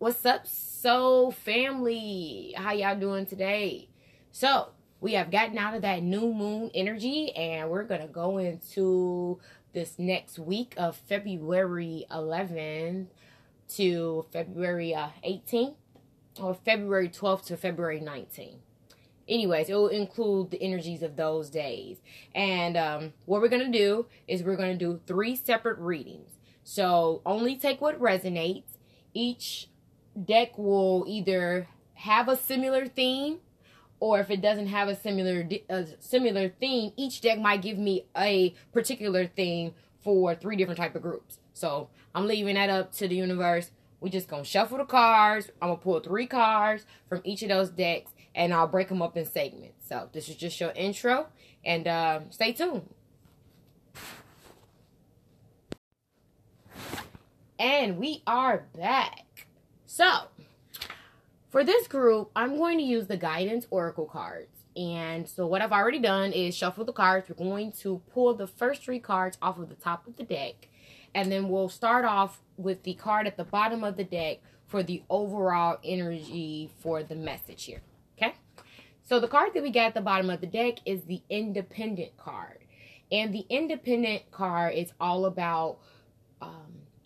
What's up, soul family? How y'all doing today? So, we have gotten out of that new moon energy and we're going to go into this next week of February 11th to February uh, 18th or February 12th to February 19th. Anyways, it will include the energies of those days. And um, what we're going to do is we're going to do three separate readings. So only take what resonates. Each deck will either have a similar theme or if it doesn't have a similar a similar theme, each deck might give me a particular theme for three different type of groups. So I'm leaving that up to the universe. We just gonna shuffle the cards. I'm gonna pull three cards from each of those decks, and I'll break them up in segments. So this is just your intro, and uh, stay tuned. And we are back. So for this group, I'm going to use the Guidance Oracle cards. And so what I've already done is shuffle the cards. We're going to pull the first three cards off of the top of the deck. And then we'll start off with the card at the bottom of the deck for the overall energy for the message here. Okay? So the card that we got at the bottom of the deck is the Independent card. And the Independent card is all about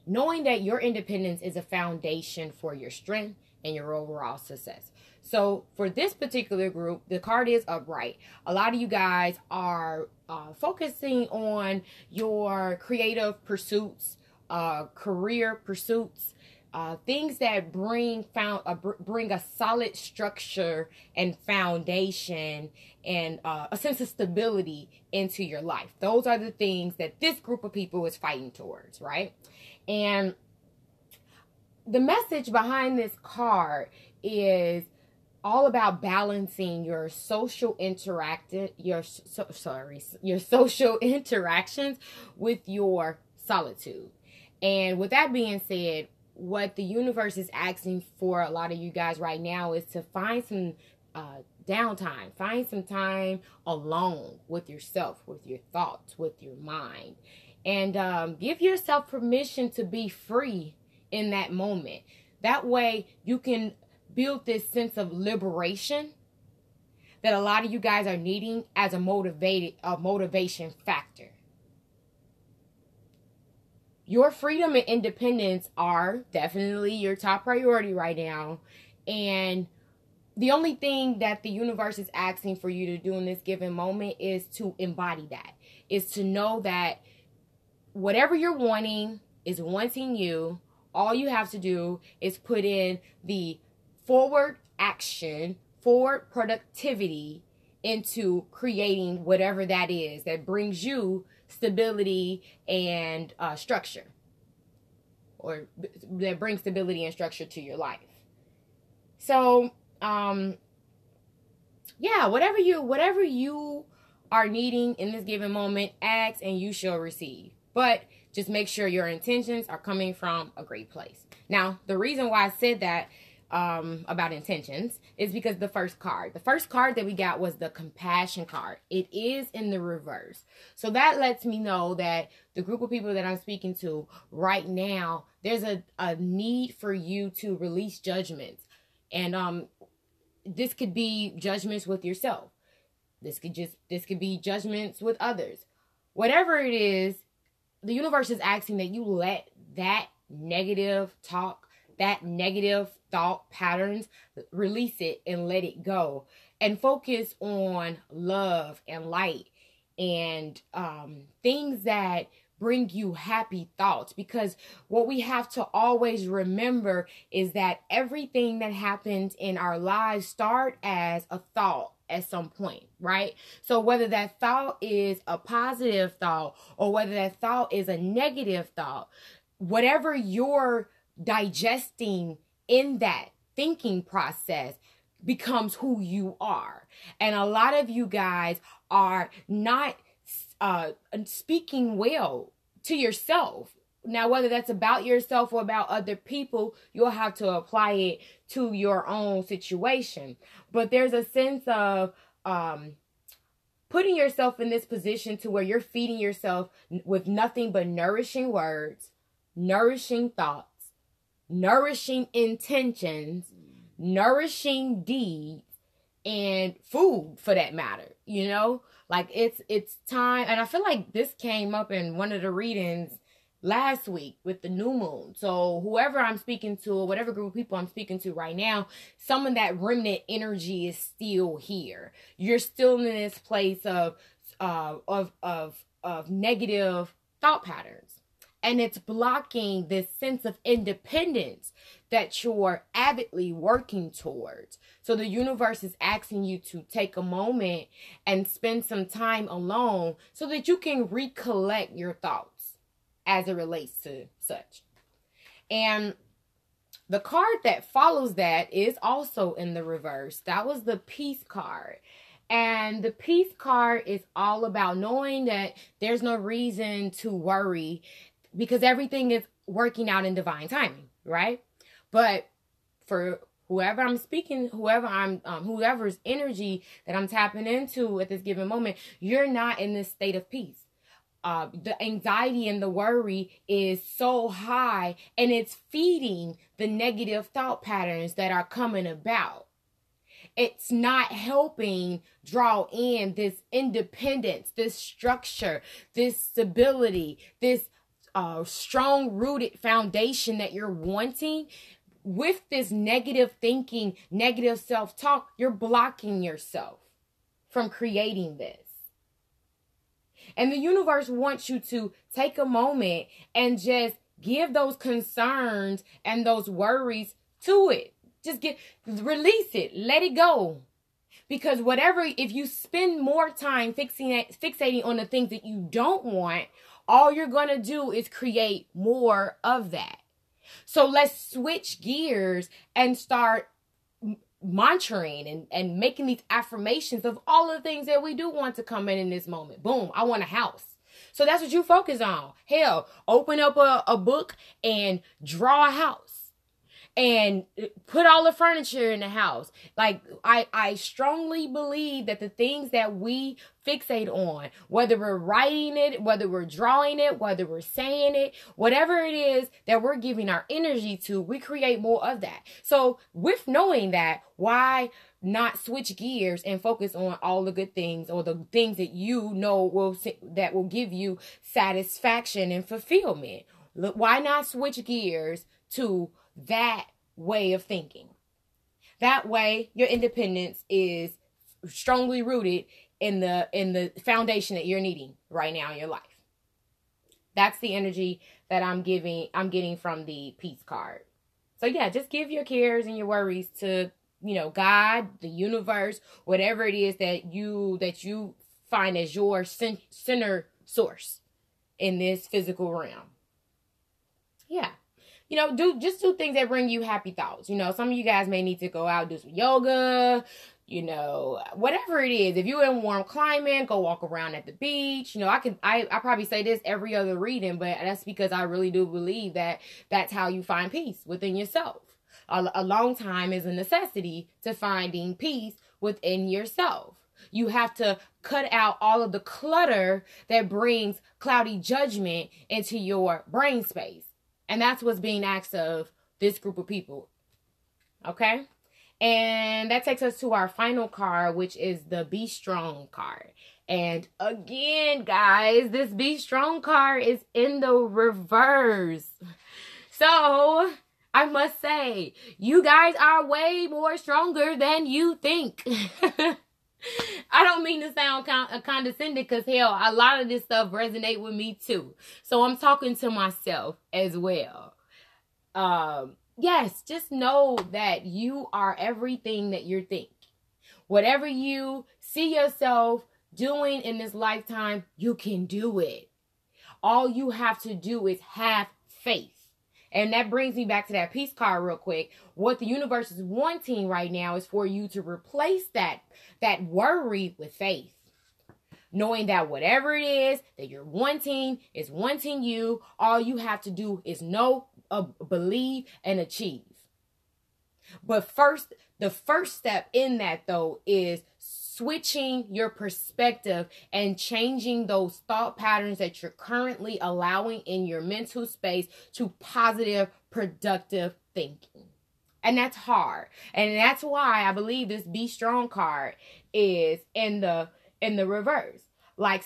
knowing that your independence is a foundation for your strength and your overall success. So for this particular group, the card is upright. A lot of you guys are uh, focusing on your creative pursuits, uh, career pursuits, uh, things that bring found uh, br- bring a solid structure and foundation and uh, a sense of stability into your life. Those are the things that this group of people is fighting towards, right? And the message behind this card is all about balancing your social interactive your so, sorry your social interactions with your solitude. And with that being said what the universe is asking for a lot of you guys right now is to find some uh, downtime find some time alone with yourself with your thoughts with your mind and um, give yourself permission to be free in that moment. That way you can build this sense of liberation that a lot of you guys are needing as a motivated a motivation factor. Your freedom and independence are definitely your top priority right now. And the only thing that the universe is asking for you to do in this given moment is to embody that. Is to know that whatever you're wanting is wanting you all you have to do is put in the forward action, forward productivity into creating whatever that is that brings you stability and uh, structure or that brings stability and structure to your life. So, um, yeah, whatever you whatever you are needing in this given moment, ask and you shall receive. But just make sure your intentions are coming from a great place. Now, the reason why I said that um, about intentions is because the first card, the first card that we got was the compassion card. It is in the reverse. So that lets me know that the group of people that I'm speaking to right now, there's a, a need for you to release judgments. And um, this could be judgments with yourself. This could just, this could be judgments with others. Whatever it is, the universe is asking that you let that negative talk, that negative thought patterns, release it and let it go and focus on love and light and um, things that bring you happy thoughts. Because what we have to always remember is that everything that happens in our lives start as a thought at some point, right? So whether that thought is a positive thought or whether that thought is a negative thought, whatever you're digesting in that thinking process becomes who you are. And a lot of you guys are not uh, speaking well to yourself now, whether that's about yourself or about other people, you'll have to apply it to your own situation. But there's a sense of um, putting yourself in this position to where you're feeding yourself with nothing but nourishing words, nourishing thoughts, nourishing intentions, nourishing deeds, and food for that matter, you know? Like it's it's time and I feel like this came up in one of the readings last week with the new moon. So whoever I'm speaking to or whatever group of people I'm speaking to right now, some of that remnant energy is still here. You're still in this place of uh of of of negative thought patterns. And it's blocking this sense of independence that you're avidly working towards. So the universe is asking you to take a moment and spend some time alone so that you can recollect your thoughts as it relates to such. And the card that follows that is also in the reverse. That was the peace card. And the peace card is all about knowing that there's no reason to worry because everything is working out in divine timing, right? But for whoever I'm speaking, whoever I'm, um, whoever's energy that I'm tapping into at this given moment, you're not in this state of peace uh, the anxiety and the worry is so high and it's feeding the negative thought patterns that are coming about. It's not helping draw in this independence, this structure, this stability, this uh, strong rooted foundation that you're wanting. With this negative thinking, negative self talk, you're blocking yourself from creating this. And the universe wants you to take a moment and just give those concerns and those worries to it. Just get release it, let it go. Because whatever, if you spend more time fixing it, fixating on the things that you don't want, all you're gonna do is create more of that. So let's switch gears and start mantraing and, and making these affirmations of all the things that we do want to come in in this moment. Boom, I want a house. So that's what you focus on. Hell, open up a, a book and draw a house and uh, put all the furniture in the house. Like I I strongly believe that the things that we fixate on, whether we're writing it, whether we're drawing it, whether we're saying it, whatever it is that we're giving our energy to, we create more of that. So with knowing that, why not switch gears and focus on all the good things or the things that you know will that will give you satisfaction and fulfillment. Why not switch gears to that way of thinking. That way, your independence is strongly rooted in the in the foundation that you're needing right now in your life. That's the energy that I'm giving I'm getting from the peace card. So yeah, just give your cares and your worries to, you know, God, the universe, whatever it is that you that you find as your center source in this physical realm. Yeah you know, do just do things that bring you happy thoughts. You know, some of you guys may need to go out do some yoga, you know, whatever it is. If you're in warm climate, go walk around at the beach. You know, I can I, I probably say this every other reading, but that's because I really do believe that that's how you find peace within yourself. A, a long time is a necessity to finding peace within yourself. You have to cut out all of the clutter that brings cloudy judgment into your brain space. And that's what's being asked of this group of people. Okay? And that takes us to our final card, which is the Be Strong card. And again, guys, this Be Strong card is in the reverse. So, I must say, you guys are way more stronger than you think. I don't mean to sound con- uh, condescending because hell, a lot of this stuff resonate with me too. So I'm talking to myself as well. Um, yes, just know that you are everything that you think. Whatever you see yourself doing in this lifetime, you can do it. All you have to do is have faith. And that brings me back to that peace card real quick. What the universe is wanting right now is for you to replace that that worry with faith. Knowing that whatever it is that you're wanting is wanting you, all you have to do is know, uh, believe, and achieve. But first, the first step in that though is switching your perspective and changing those thought patterns that you're currently allowing in your mental space to positive, productive thinking. And that's hard. And that's why I believe this be strong card is in the in the reverse. Like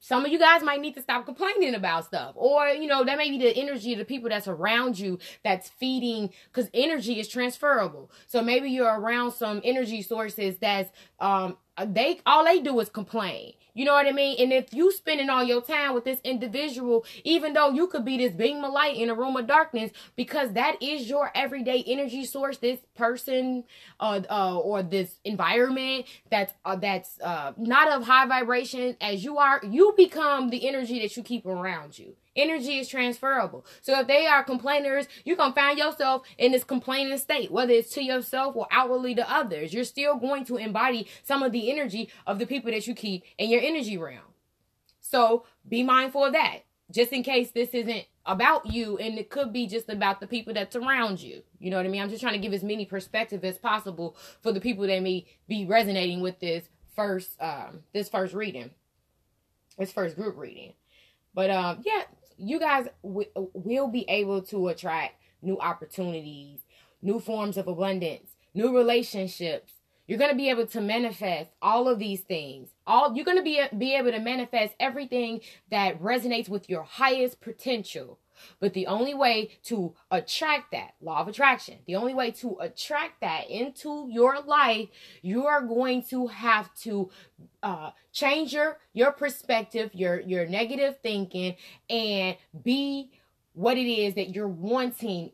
some of you guys might need to stop complaining about stuff. Or you know that may be the energy of the people that's around you that's feeding because energy is transferable. So maybe you're around some energy sources that's um they all they do is complain you know what I mean? And if you spending all your time with this individual, even though you could be this beam of light in a room of darkness, because that is your everyday energy source, this person uh, uh, or this environment that's uh, that's uh, not of high vibration as you are, you become the energy that you keep around you. Energy is transferable. So if they are complainers, you're going to find yourself in this complaining state, whether it's to yourself or outwardly to others. You're still going to embody some of the energy of the people that you keep in your energy realm. So be mindful of that. Just in case this isn't about you and it could be just about the people that's around you. You know what I mean? I'm just trying to give as many perspective as possible for the people that may be resonating with this first um this first reading. This first group reading. But um yeah, you guys w- will be able to attract new opportunities, new forms of abundance, new relationships. You're going to be able to manifest all of these things. All you're going to be be able to manifest everything that resonates with your highest potential. But the only way to attract that, law of attraction, the only way to attract that into your life, you are going to have to uh, change your your perspective, your your negative thinking, and be what it is that you're wanting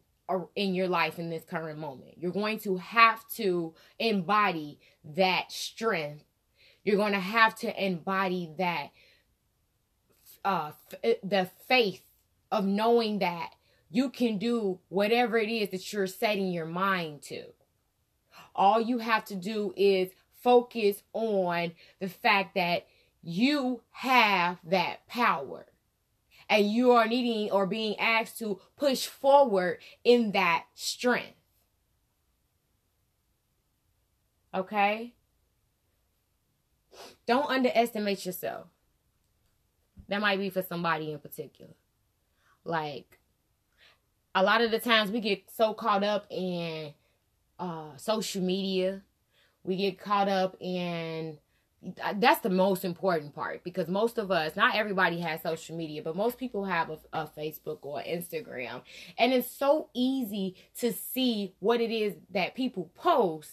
in your life in this current moment. You're going to have to embody that strength. You're going to have to embody that uh the faith of knowing that you can do whatever it is that you're setting your mind to. All you have to do is focus on the fact that you have that power and you are needing or being asked to push forward in that strength. Okay? Don't underestimate yourself. That might be for somebody in particular. Like, a lot of the times we get so caught up in uh, social media. We get caught up in that's the most important part because most of us not everybody has social media but most people have a, a, facebook or instagram. And it's so easy to see what it is that people post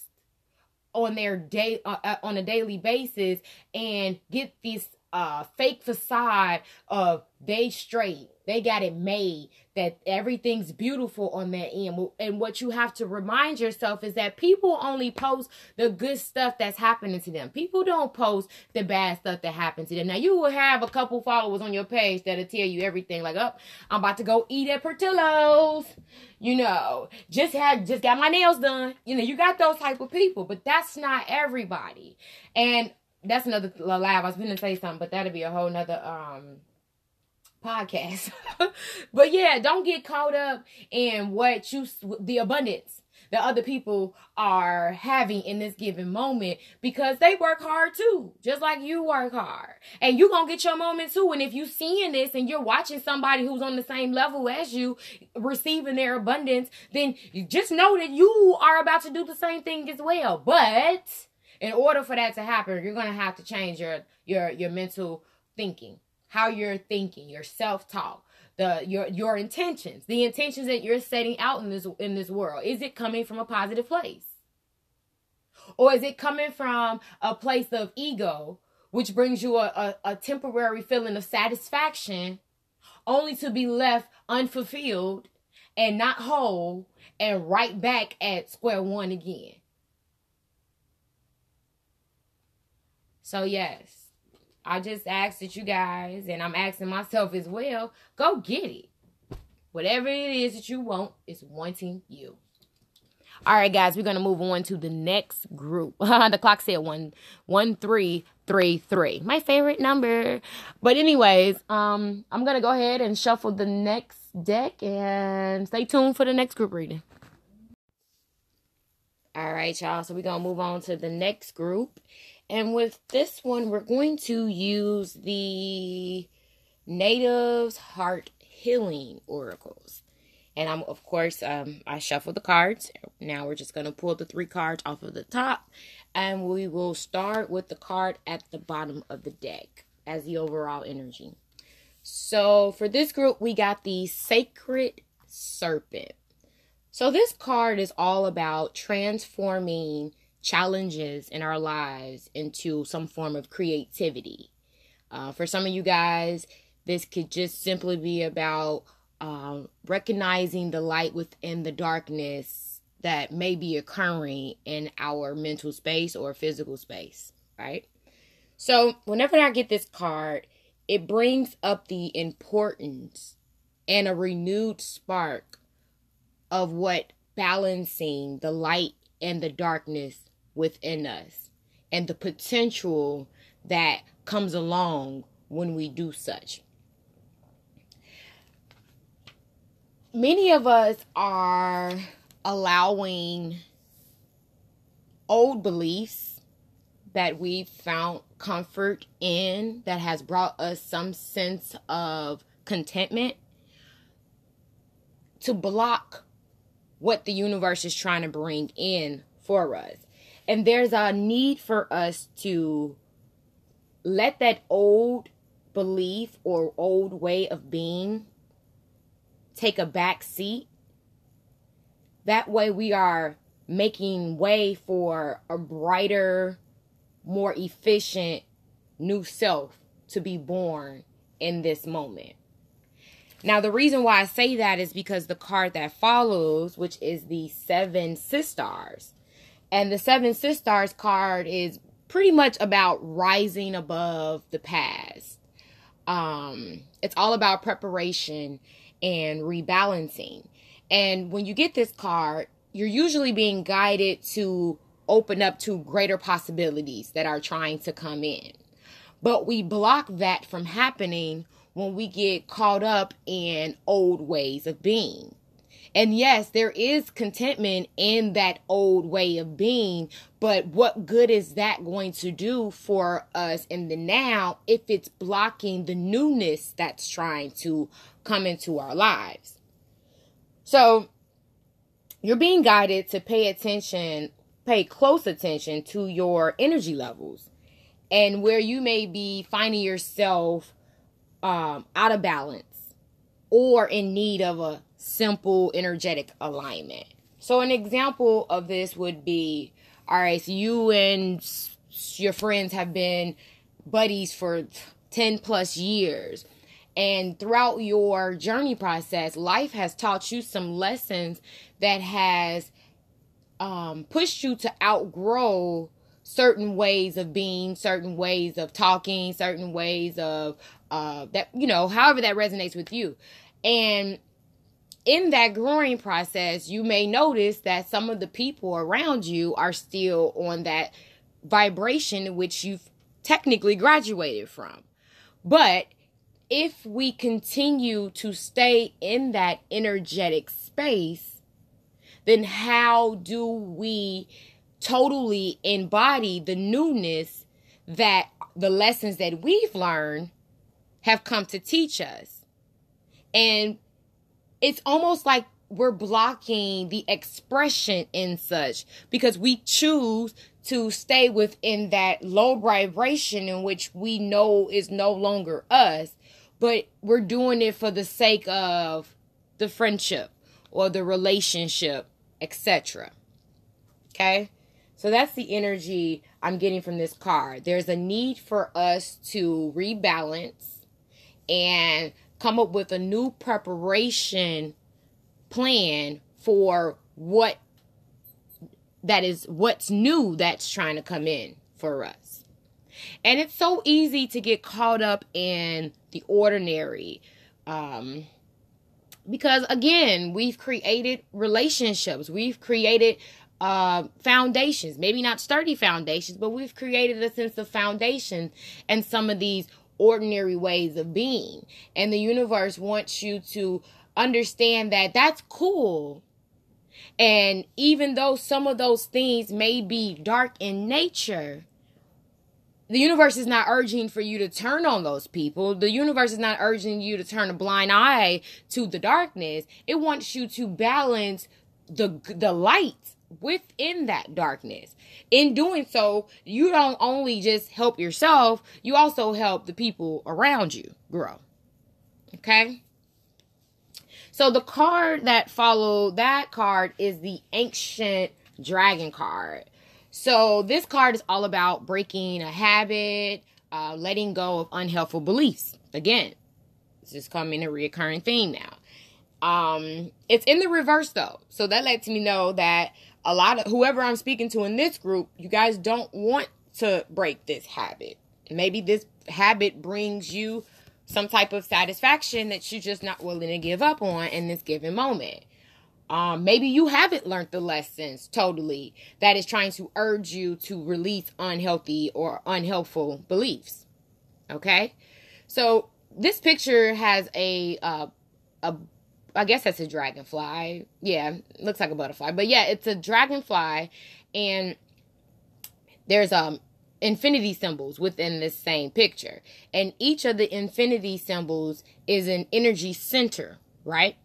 on their day uh, uh on a daily basis and get this uh fake facade of they straight they got it made that everything's beautiful on that end. And what you have to remind yourself is that people only post the good stuff that's happening to them. People don't post the bad stuff that happens to them. Now you will have a couple followers on your page that'll tell you everything like, oh, I'm about to go eat at Portillo's. You know, just had just got my nails done. You know, you got those type of people, but that's not everybody. And that's another live. I was gonna say something, but that'll be a whole nother um podcast. but yeah, don't get caught up in what you the abundance that other people are having in this given moment because they work hard too, just like you work hard. And you're to get your moment too. And if you seeing this and you're watching somebody who's on the same level as you receiving their abundance, then you just know that you are about to do the same thing as well. But in order for that to happen, you're to have to change your your your mental thinking how you're thinking, your self-talk, the your your intentions, the intentions that you're setting out in this in this world. Is it coming from a positive place? Or is it coming from a place of ego, which brings you a, a, a temporary feeling of satisfaction, only to be left unfulfilled and not whole and right back at square one again? So, yes, I just ask that you guys, and I'm asking myself as well, go get it. Whatever it is that you want is wanting you. All right, guys, we're gonna move on to the next group. the clock said one one three three three. My favorite number. But anyways, um, I'm gonna go ahead and shuffle the next deck and stay tuned for the next group reading. All right, y'all. So we're gonna move on to the next group. And with this one, we're going to use the Natives Heart Healing Oracles. And I'm, of course, um, I shuffle the cards. Now we're just going to pull the three cards off of the top. And we will start with the card at the bottom of the deck as the overall energy. So for this group, we got the Sacred Serpent. So this card is all about transforming challenges in our lives into some form of creativity. Uh, for some of you guys, this could just simply be about uh, recognizing the light within the darkness that may be occurring in our mental space or physical space, right? So, whenever I get this card, it brings up the importance and a renewed spark of what balancing the light and the darkness within us and the potential that comes along when we do such. Many of us are allowing old beliefs that we've found comfort in that has brought us some sense of contentment to block what the universe is trying to bring in for us. And there's a need for us to let that old belief or old way of being take a back seat. That way, we are making way for a brighter, more efficient new self to be born in this moment. Now, the reason why I say that is because the card that follows, which is the Seven Sisters, and the Seven Sisters card is pretty much about rising above the past. Um, it's all about preparation and rebalancing. And when you get this card, you're usually being guided to open up to greater possibilities that are trying to come in. But we block that from happening when we get caught up in old ways of being. And yes, there is contentment in that old way of being, but what good is that going to do for us in the now if it's blocking the newness that's trying to come into our lives? So, you're being guided to pay attention, pay close attention to your energy levels and where you may be finding yourself um, out of balance or in need of a simple energetic alignment. So, an example of this would be all right, so you and your friends have been buddies for 10 plus years. And throughout your journey process, life has taught you some lessons that has um, pushed you to outgrow certain ways of being, certain ways of talking, certain ways of uh, that, you know, however that resonates with you. And in that growing process, you may notice that some of the people around you are still on that vibration which you've technically graduated from. But if we continue to stay in that energetic space, then how do we totally embody the newness that the lessons that we've learned have come to teach us? And it's almost like we're blocking the expression in such because we choose to stay within that low vibration in which we know is no longer us, but we're doing it for the sake of the friendship or the relationship, etc. Okay? So that's the energy I'm getting from this card. There's a need for us to rebalance and come up with a new preparation plan for what that is what's new that's trying to come in for us. And it's so easy to get caught up in the ordinary. Um, because again, we've created relationships, we've created uh, foundations, maybe not sturdy foundations, but we've created a sense of foundation and some of these ordinary ways of being. And the universe wants you to understand that that's cool. And even though some of those things may be dark in nature, the universe is not urging for you to turn on those people. The universe is not urging you to turn a blind eye to the darkness. It wants you to balance the the light within that darkness. In doing so, you don't only just help yourself, you also help the people around you grow. Okay? So the card that followed that card is the ancient dragon card. So this card is all about breaking a habit, uh, letting go of unhelpful beliefs. Again, this is coming a reoccurring theme now. Um, it's in the reverse though, so that lets me know that a lot of whoever I'm speaking to in this group, you guys don't want to break this habit. Maybe this habit brings you some type of satisfaction that you're just not willing to give up on in this given moment. Um, maybe you haven't learned the lessons totally that is trying to urge you to release unhealthy or unhelpful beliefs. Okay, so this picture has a uh, a I guess that's a dragonfly. Yeah, looks like a butterfly, but yeah, it's a dragonfly, and there's um infinity symbols within this same picture, and each of the infinity symbols is an energy center, right?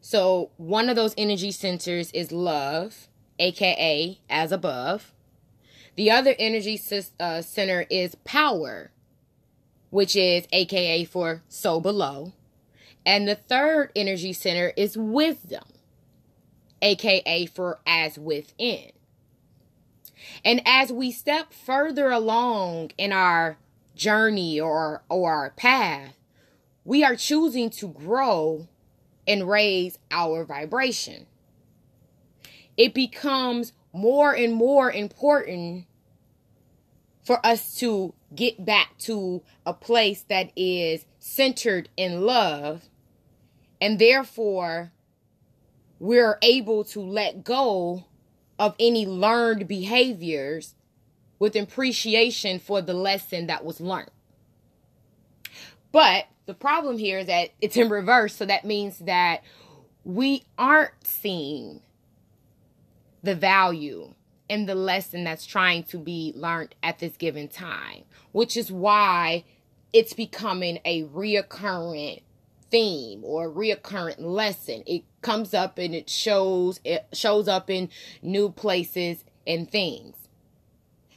So one of those energy centers is love, aka as above. The other energy uh, center is power, which is aka for so below. And the third energy center is wisdom, aka for as within. And as we step further along in our journey or, or our path, we are choosing to grow and raise our vibration. It becomes more and more important for us to get back to a place that is centered in love, and therefore we're able to let go of any learned behaviors with appreciation for the lesson that was learned. But the problem here is that it's in reverse, so that means that we aren't seeing the value in the lesson that's trying to be learned at this given time, which is why it's becoming a reoccurring theme or a reoccurring lesson. It comes up and it shows it shows up in new places and things.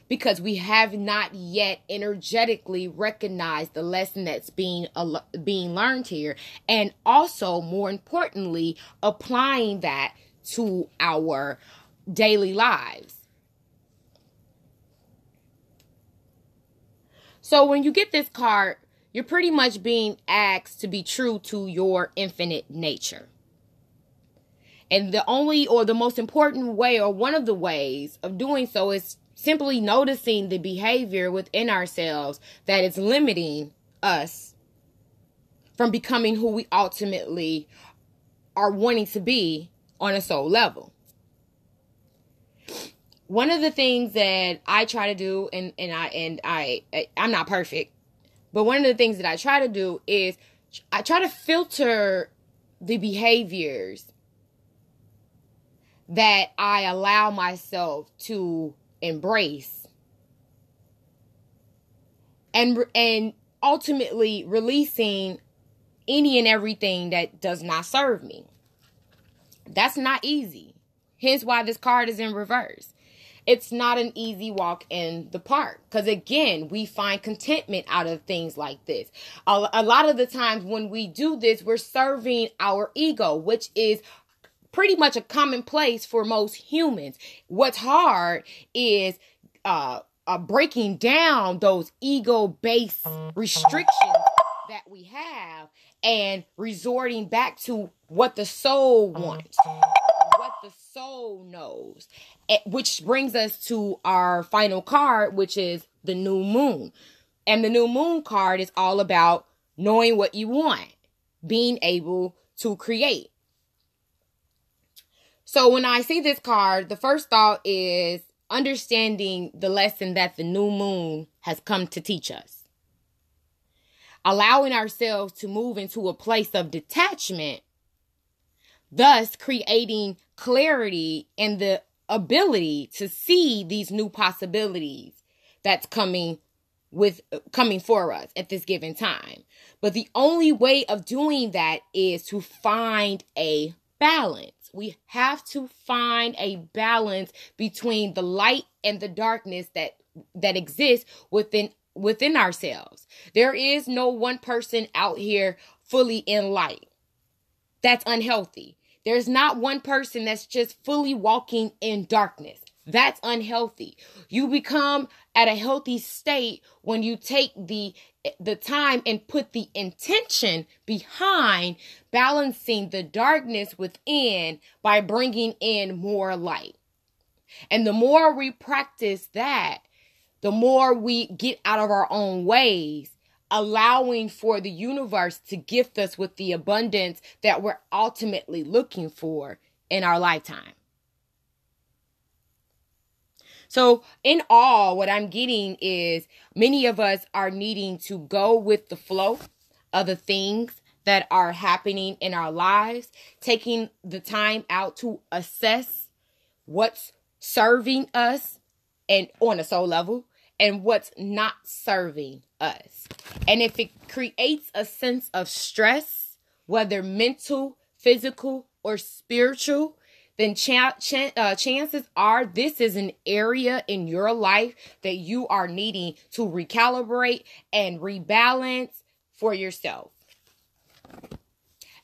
Because we have not yet energetically recognized the lesson that's being uh, being learned here. And also more importantly applying that to our daily lives. So when you get this card you're pretty much being asked to be true to your infinite nature and the only or the most important way or one of the ways of doing so is simply noticing the behavior within ourselves that is limiting us from becoming who we ultimately are wanting to be on a soul level. One of the things that I try to do and, and I and I I'm not perfect, but one of the things that I try to do is I try to filter the behaviors that I allow myself to embrace and and ultimately releasing any and everything that does not serve me. That's not easy. Hence why this card is in reverse. It's not an easy walk in the park because again, we find contentment out of things like this. A, a lot of the times when we do this, we're serving our ego, which is pretty much a commonplace for most humans. What's hard is uh, uh breaking down those ego based restrictions that we have and resorting back to what the soul wants, soul knows, eh, which brings us to our final card, which is the new moon. And the new moon card is all about knowing what you want, being able to create. So when I see this card, the first thought is understanding the lesson that the new moon has come to teach us. Allowing ourselves to move into a place of detachment, thus creating clarity and the ability to see these new possibilities that's coming with coming for us at this given time. But the only way of doing that is to find a balance. We have to find a balance between the light and the darkness that that exists within within ourselves. There is no one person out here fully in light. That's unhealthy. There's not one person that's just fully walking in darkness. That's unhealthy. You become at a healthy state when you take the the time and put the intention behind balancing the darkness within by bringing in more light. And the more we practice that, the more we get out of our own ways, allowing for the universe to gift us with the abundance that we're ultimately looking for in our lifetime. So, in all, what I'm getting is many of us are needing to go with the flow of the things that are happening in our lives, taking the time out to assess what's serving us and on a soul level and what's not serving us. And if it creates a sense of stress, whether mental, physical, or spiritual, then ch- ch- uh, chances are this is an area in your life that you are needing to recalibrate and rebalance for yourself.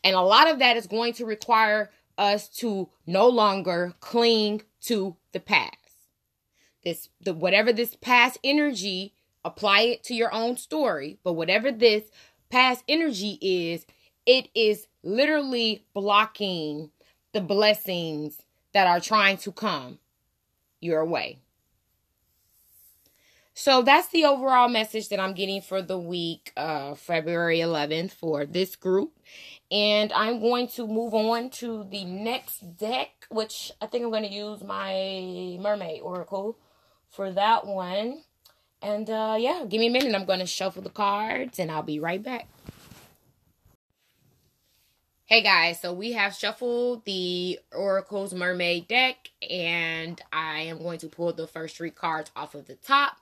And a lot of that is going to require us to no longer cling to the past. This the whatever this past energy, apply it to your own story, but whatever this past energy is, it is literally blocking the blessings that are trying to come your way. So that's the overall message that I'm getting for the week, uh, February 11th, for this group. And I'm going to move on to the next deck, which I think I'm going to use my Mermaid Oracle for that one. And uh, yeah, give me a minute. I'm going to shuffle the cards and I'll be right back. Hey guys, so we have shuffled the Oracle's Mermaid deck, and I am going to pull the first three cards off of the top.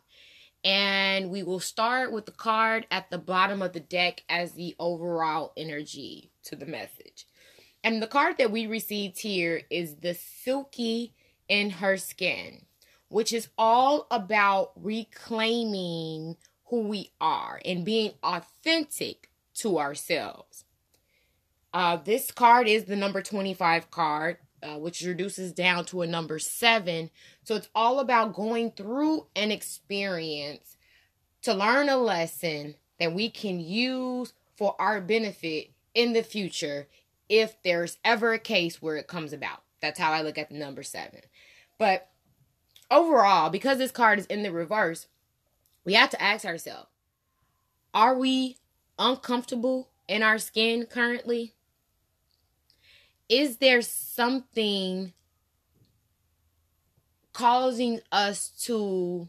And we will start with the card at the bottom of the deck as the overall energy to the message. And the card that we received here is the Selkie in Her Skin, which is all about reclaiming who we are and being authentic to ourselves. Uh, this card is the number 25 card, uh, which reduces down to a number seven. So it's all about going through an experience to learn a lesson that we can use for our benefit in the future if there's ever a case where it comes about. That's how I look at the number seven. But overall, because this card is in the reverse, we have to ask ourselves are we uncomfortable in our skin currently? is there something causing us to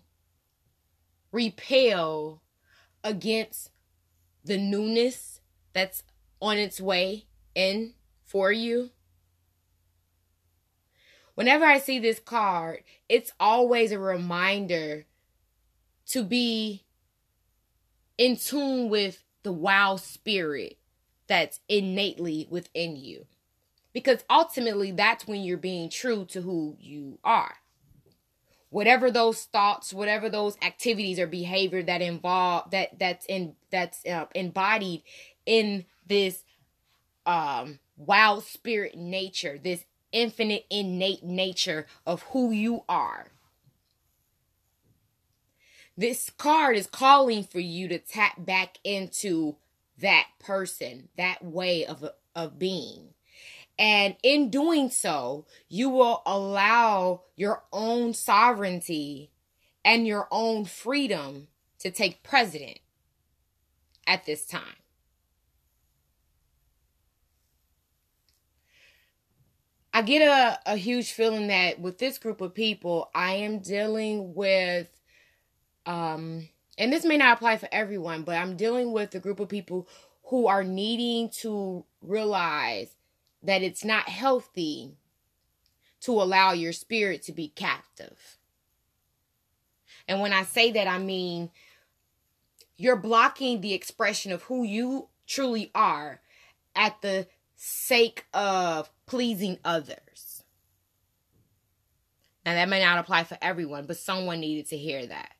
repel against the newness that's on its way in for you? Whenever I see this card, it's always a reminder to be in tune with the wild spirit that's innately within you. Because ultimately that's when you're being true to who you are. Whatever those thoughts whatever those activities or behavior that involve that that's in that's uh, embodied in this um wild spirit nature this infinite innate nature of who you are this card is calling for you to tap back into that person that way of of being and in doing so, you will allow your own sovereignty and your own freedom to take precedent at this time. I get a, a huge feeling that with this group of people, I am dealing with, um, and this may not apply for everyone, but I'm dealing with a group of people who are needing to realize that it's not healthy to allow your spirit to be captive. And when I say that, I mean you're blocking the expression of who you truly are at the sake of pleasing others. Now, that may not apply for everyone, but someone needed to hear that.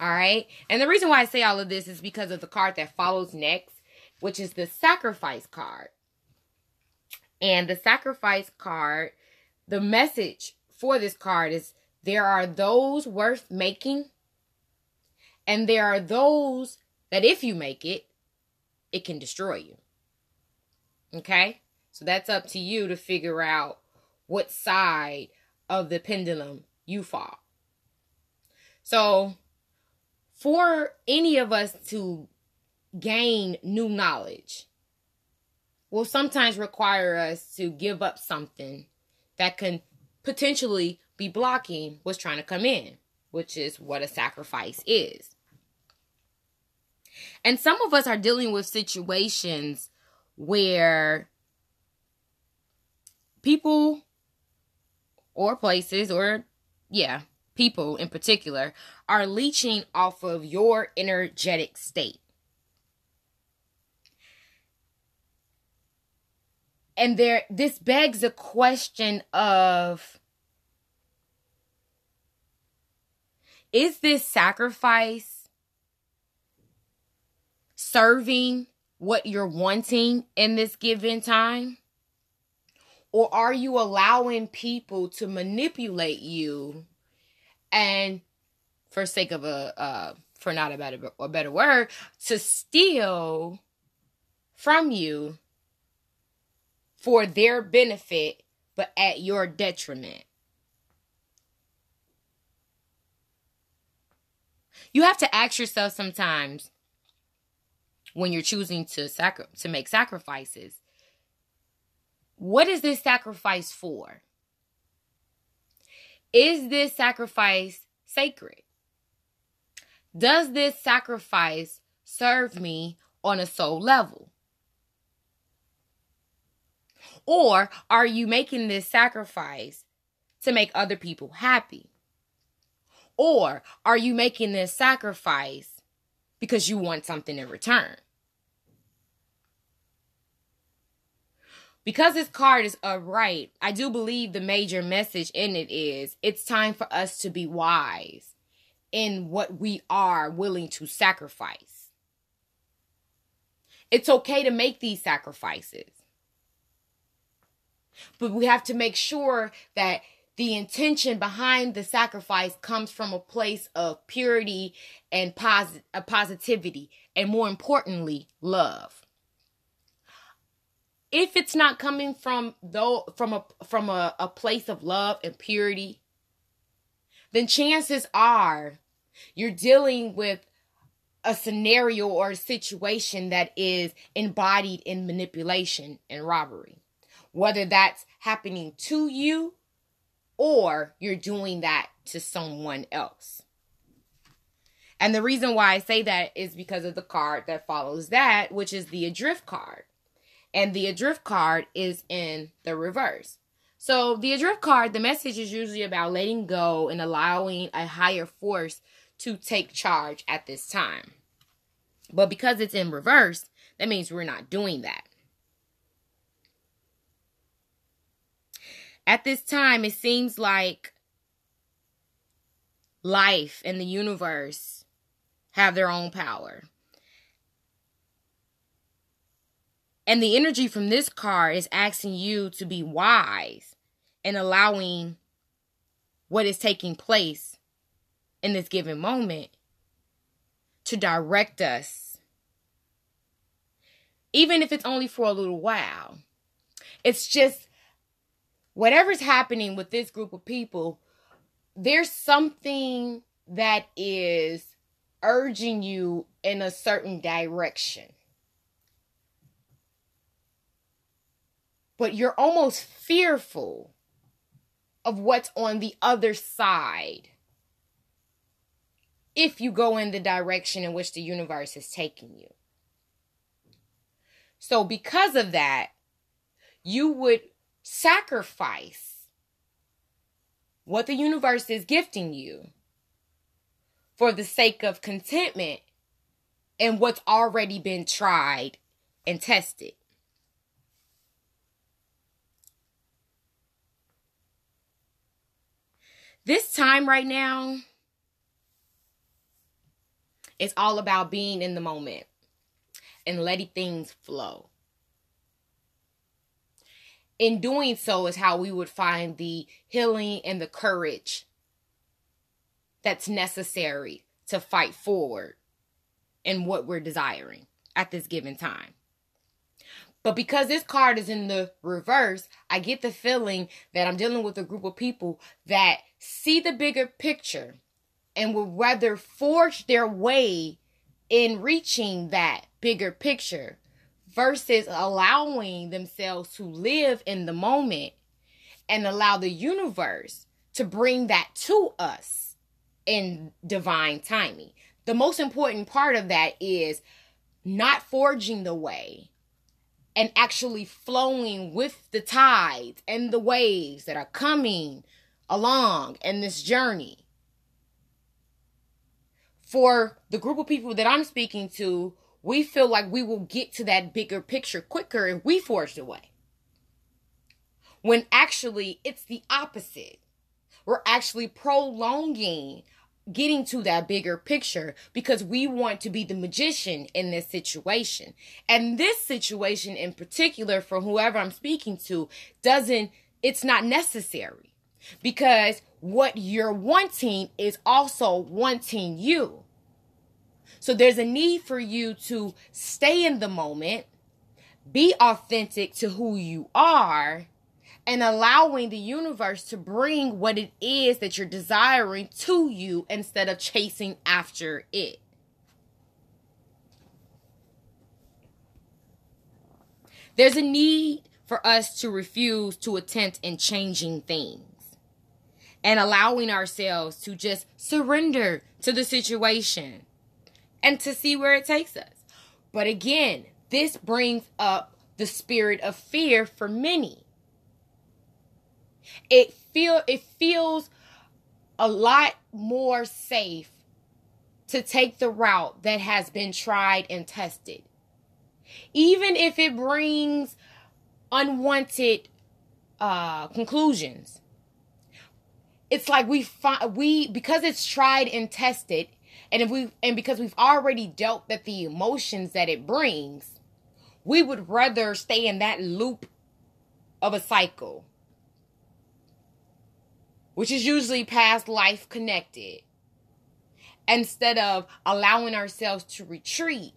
All right. And the reason why I say all of this is because of the card that follows next, which is the sacrifice card. And the sacrifice card, the message for this card is there are those worth making, and there are those that if you make it, it can destroy you. Okay? So that's up to you to figure out what side of the pendulum you fall. So, for any of us to gain new knowledge will sometimes require us to give up something that can potentially be blocking what's trying to come in, which is what a sacrifice is. And some of us are dealing with situations where people or places or yeah, people in particular are leeching off of your energetic state. And there this begs a question of is this sacrifice serving what you're wanting in this given time? Or are you allowing people to manipulate you and for sake of a uh for not a better a better word, to steal from you for their benefit but at your detriment? You have to ask yourself sometimes when you're choosing to sacri- to make sacrifices. What is this sacrifice for? Is this sacrifice sacred? Does this sacrifice serve me on a soul level? Or are you making this sacrifice to make other people happy? Or are you making this sacrifice because you want something in return? Because this card is upright, I do believe the major message in it is it's time for us to be wise in what we are willing to sacrifice. It's okay to make these sacrifices. But we have to make sure that the intention behind the sacrifice comes from a place of purity and posit- a uh, positivity and more importantly love if it's not coming from though from a from a, a place of love and purity then chances are you're dealing with a scenario or a situation that is embodied in manipulation and robbery whether that's happening to you or you're doing that to someone else. And the reason why I say that is because of the card that follows that, which is the adrift card. And the adrift card is in the reverse. So, the adrift card, the message is usually about letting go and allowing a higher force to take charge at this time. But because it's in reverse, that means we're not doing that. At this time, it seems like life and the universe have their own power. And the energy from this card is asking you to be wise and allowing what is taking place in this given moment to direct us. Even if it's only for a little while. It's just whatever's happening with this group of people, there's something that is urging you in a certain direction. But you're almost fearful of what's on the other side if you go in the direction in which the universe is taking you. So, because of that, you would sacrifice what the universe is gifting you for the sake of contentment and what's already been tried and tested. This time right now is all about being in the moment and letting things flow. In doing so, is how we would find the healing and the courage that's necessary to fight forward in what we're desiring at this given time. But because this card is in the reverse, I get the feeling that I'm dealing with a group of people that see the bigger picture and would rather forge their way in reaching that bigger picture versus allowing themselves to live in the moment and allow the universe to bring that to us in divine timing. The most important part of that is not forging the way and actually flowing with the tides and the waves that are coming along in this journey. For the group of people that I'm speaking to, we feel like we will get to that bigger picture quicker if we forge the way. When actually it's the opposite. We're actually prolonging getting to that bigger picture because we want to be the magician in this situation. And this situation in particular, for whoever I'm speaking to, doesn't, it's not necessary because what you're wanting is also wanting you. So there's a need for you to stay in the moment, be authentic to who you are, and allowing the universe to bring what it is that you're desiring to you instead of chasing after it. There's a need for us to refuse to attempt in changing things and allowing ourselves to just surrender to the situation and to see where it takes us. But again, this brings up the spirit of fear for many it feel it feels a lot more safe to take the route that has been tried and tested. Even if it brings unwanted uh, conclusions. It's like we find we because it's tried and tested, and if we and because we've already dealt with the emotions that it brings, we would rather stay in that loop of a cycle which is usually past life connected, instead of allowing ourselves to retreat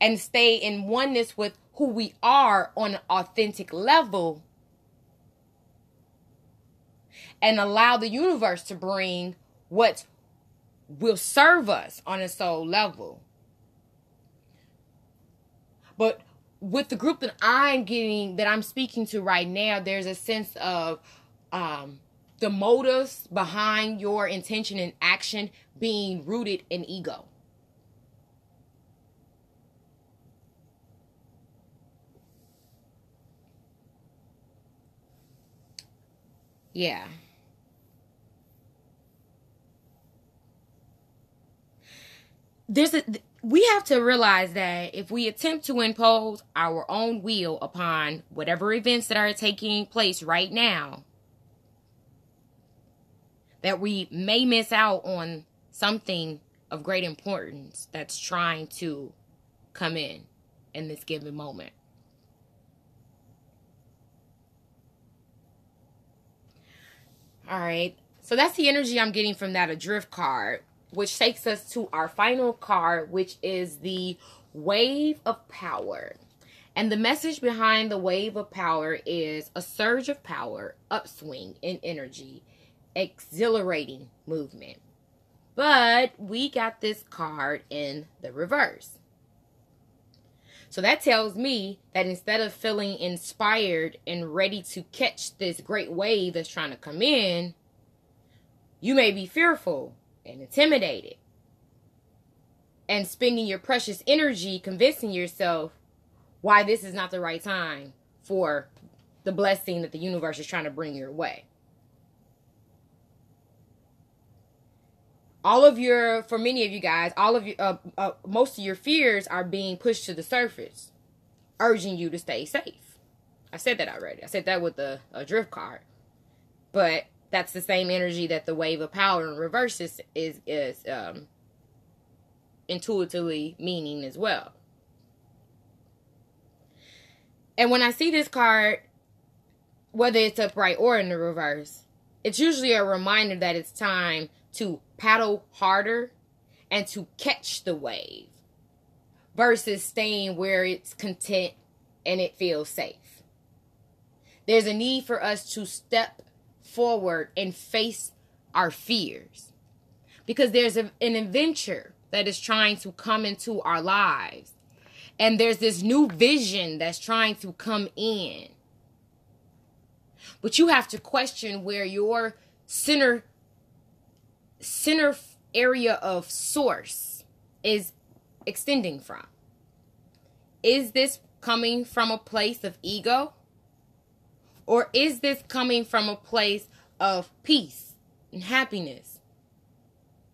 and stay in oneness with who we are on an authentic level and allow the universe to bring what will serve us on a soul level. But with the group that I'm getting, that I'm speaking to right now, there's a sense of um, the motives behind your intention and action being rooted in ego. Yeah. There's a we have to realize that if we attempt to impose our own will upon whatever events that are taking place right now, that we may miss out on something of great importance that's trying to come in in this given moment. All right. So that's the energy I'm getting from that adrift card, which takes us to our final card, which is the wave of power. And the message behind the wave of power is a surge of power, upswing in energy, exhilarating movement. But we got this card in the reverse. So that tells me that instead of feeling inspired and ready to catch this great wave that's trying to come in, you may be fearful and intimidated and spending your precious energy convincing yourself why this is not the right time for the blessing that the universe is trying to bring your way. All of your for many of you guys all of your uh, uh, most of your fears are being pushed to the surface urging you to stay safe. I said that already. I said that with a drift card. But that's the same energy that the wave of power in reverse is is, is um, intuitively meaning as well. And when i see this card whether it's upright or in the reverse it's usually a reminder that it's time to paddle harder and to catch the wave versus staying where it's content and it feels safe. There's a need for us to step forward and face our fears because there's a, an adventure that is trying to come into our lives. And there's this new vision that's trying to come in. But you have to question where your center center area of source is extending from? Is this coming from a place of ego? Or is this coming from a place of peace and happiness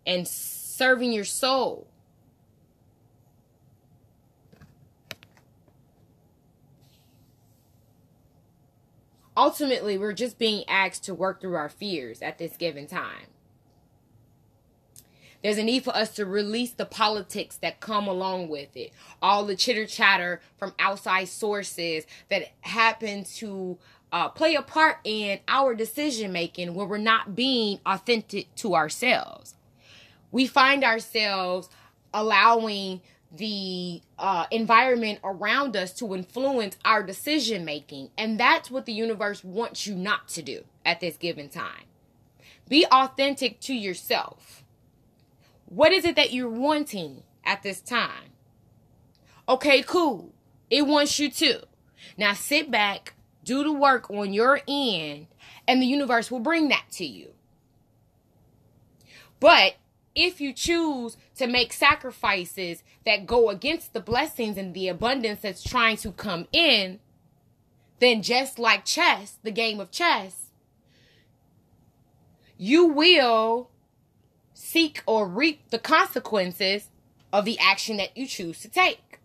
and serving your soul? Ultimately, we're just being asked to work through our fears at this given time. There's a need for us to release the politics that come along with it. All the chitter chatter from outside sources that happen to uh, play a part in our decision making where we're not being authentic to ourselves. We find ourselves allowing the uh, environment around us to influence our decision making. And that's what the universe wants you not to do at this given time. Be authentic to yourself. What is it that you're wanting at this time? Okay, cool. It wants you to. Now sit back, do the work on your end, and the universe will bring that to you. But if you choose to make sacrifices that go against the blessings and the abundance that's trying to come in, then just like chess, the game of chess, you will seek or reap the consequences of the action that you choose to take.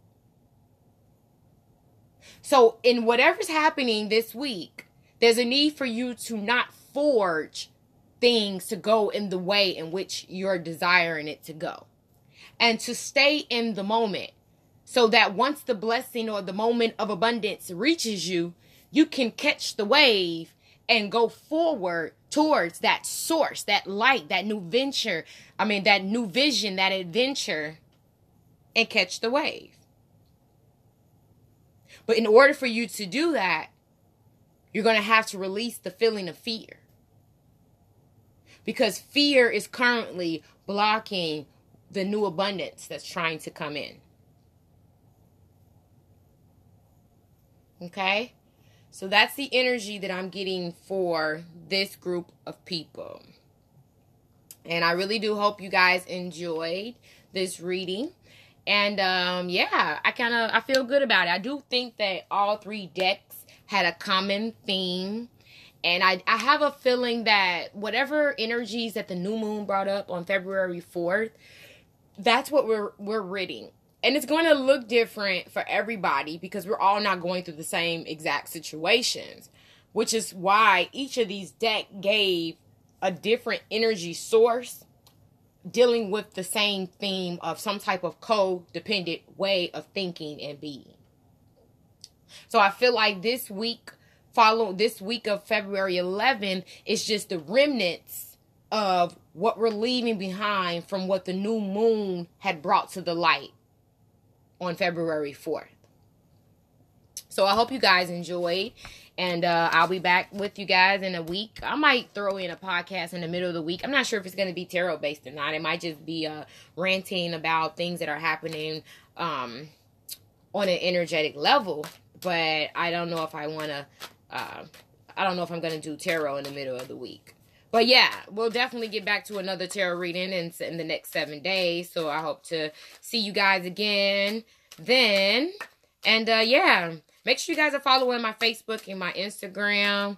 So, in whatever's happening this week, there's a need for you to not forge things to go in the way in which you're desiring it to go. And to stay in the moment so that once the blessing or the moment of abundance reaches you, you can catch the wave and go forward towards that source, that light, that new venture. I mean, that new vision, that adventure, and catch the wave. But in order for you to do that, you're going to have to release the feeling of fear. Because fear is currently blocking the new abundance that's trying to come in. Okay? So that's the energy that I'm getting for this group of people. And I really do hope you guys enjoyed this reading. And um, yeah, I kind of I feel good about it. I do think that all three decks had a common theme. And I, I have a feeling that whatever energies that the new moon brought up on February 4th, that's what we're we're reading and it's going to look different for everybody because we're all not going through the same exact situations which is why each of these deck gave a different energy source dealing with the same theme of some type of codependent way of thinking and being. So i feel like this week follow this week of february 11th is just the remnants of what we're leaving behind from what the new moon had brought to the light on February 4th. So I hope you guys enjoy. And uh, I'll be back with you guys in a week. I might throw in a podcast in the middle of the week. I'm not sure if it's going to be tarot based or not. It might just be uh, ranting about things that are happening um, on an energetic level. But I don't know if I want to. Uh, I don't know if I'm going to do tarot in the middle of the week. But yeah, we'll definitely get back to another tarot reading in, in the next seven days. So I hope to see you guys again then. And uh, yeah, make sure you guys are following my Facebook and my Instagram.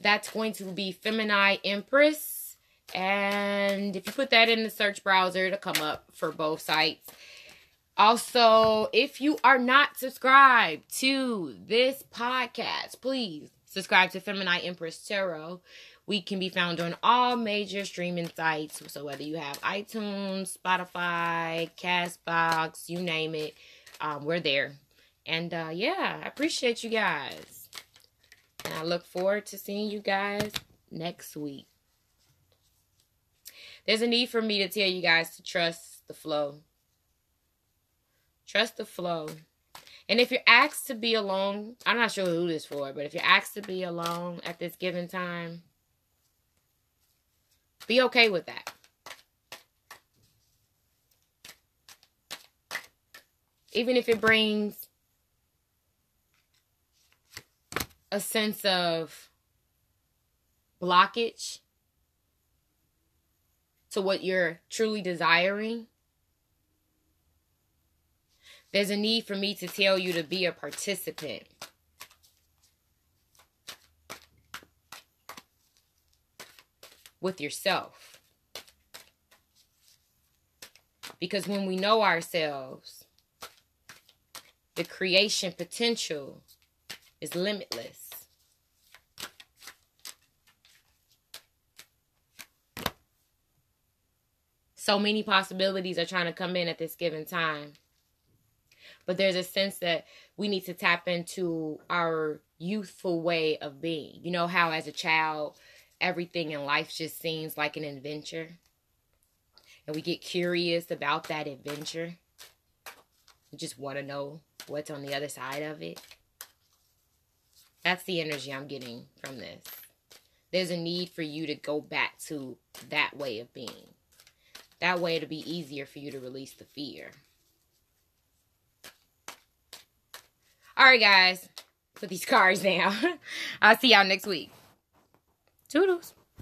That's going to be Feminine Empress. And if you put that in the search browser, it'll come up for both sites. Also, if you are not subscribed to this podcast, please subscribe to Feminine Empress Tarot. We can be found on all major streaming sites. So whether you have iTunes, Spotify, Castbox, you name it, um, we're there. And uh, yeah, I appreciate you guys. And I look forward to seeing you guys next week. There's a need for me to tell you guys to trust the flow. Trust the flow. And if you're asked to be alone, I'm not sure who this for, but if you're asked to be alone at this given time, be okay with that. Even if it brings a sense of blockage to what you're truly desiring, there's a need for me to tell you to be a participant. With yourself. Because when we know ourselves, the creation potential is limitless. So many possibilities are trying to come in at this given time. But there's a sense that we need to tap into our youthful way of being. You know how, as a child, everything in life just seems like an adventure. And we get curious about that adventure. We just want to know what's on the other side of it. That's the energy I'm getting from this. There's a need for you to go back to that way of being. That way it'll be easier for you to release the fear. All right, guys. Put these cards down. I'll see y'all next week. Tschüss.